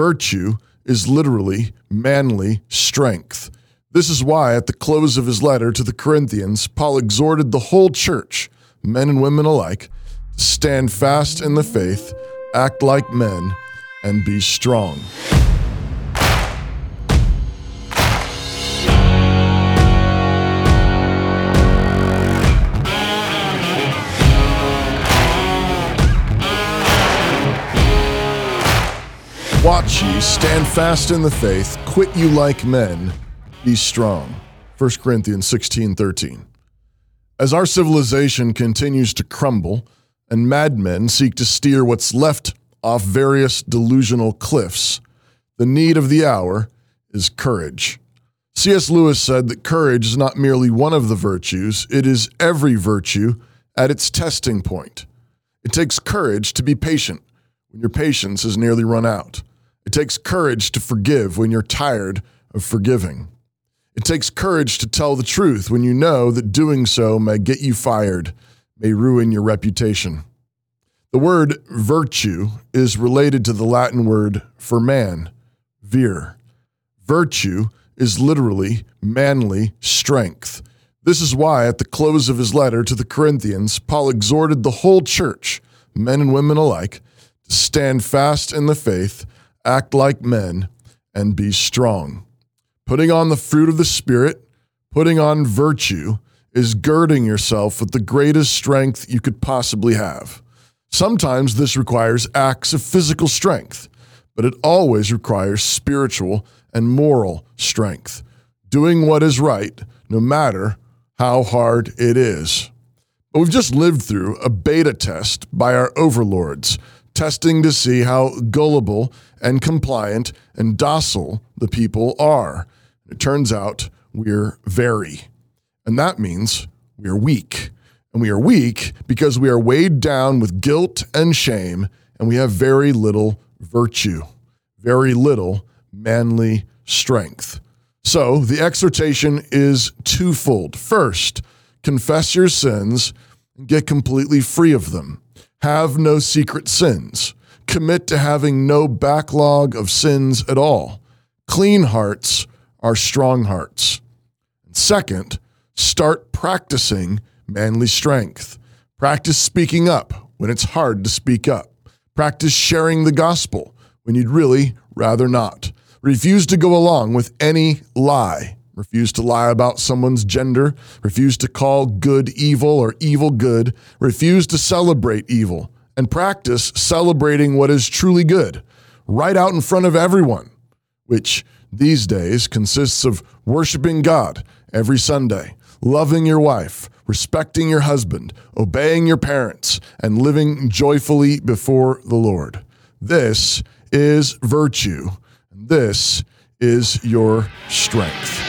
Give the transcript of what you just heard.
Virtue is literally manly strength. This is why, at the close of his letter to the Corinthians, Paul exhorted the whole church, men and women alike, to stand fast in the faith, act like men, and be strong. Watch ye, stand fast in the faith, quit you like men, be strong. 1 Corinthians 16 13. As our civilization continues to crumble and madmen seek to steer what's left off various delusional cliffs, the need of the hour is courage. C.S. Lewis said that courage is not merely one of the virtues, it is every virtue at its testing point. It takes courage to be patient when your patience is nearly run out. It takes courage to forgive when you're tired of forgiving. It takes courage to tell the truth when you know that doing so may get you fired, may ruin your reputation. The word virtue is related to the Latin word for man, vir. Virtue is literally manly strength. This is why, at the close of his letter to the Corinthians, Paul exhorted the whole church, men and women alike, to stand fast in the faith act like men, and be strong. Putting on the fruit of the Spirit, putting on virtue, is girding yourself with the greatest strength you could possibly have. Sometimes this requires acts of physical strength, but it always requires spiritual and moral strength. Doing what is right, no matter how hard it is. But we've just lived through a beta test by our overlords testing to see how gullible and compliant and docile the people are. It turns out we're very. And that means we are weak. And we are weak because we are weighed down with guilt and shame, and we have very little virtue, very little manly strength. So the exhortation is twofold. First, confess your sins and get completely free of them have no secret sins. Commit to having no backlog of sins at all. Clean hearts are strong hearts. Second, start practicing manly strength. Practice speaking up when it's hard to speak up. Practice sharing the gospel when you'd really rather not. Refuse to go along with any lie refuse to lie about someone's gender, refuse to call good evil or evil good, refuse to celebrate evil, and practice celebrating what is truly good right out in front of everyone, which these days consists of worshiping God every Sunday, loving your wife, respecting your husband, obeying your parents, and living joyfully before the Lord. This is virtue. This is your strength.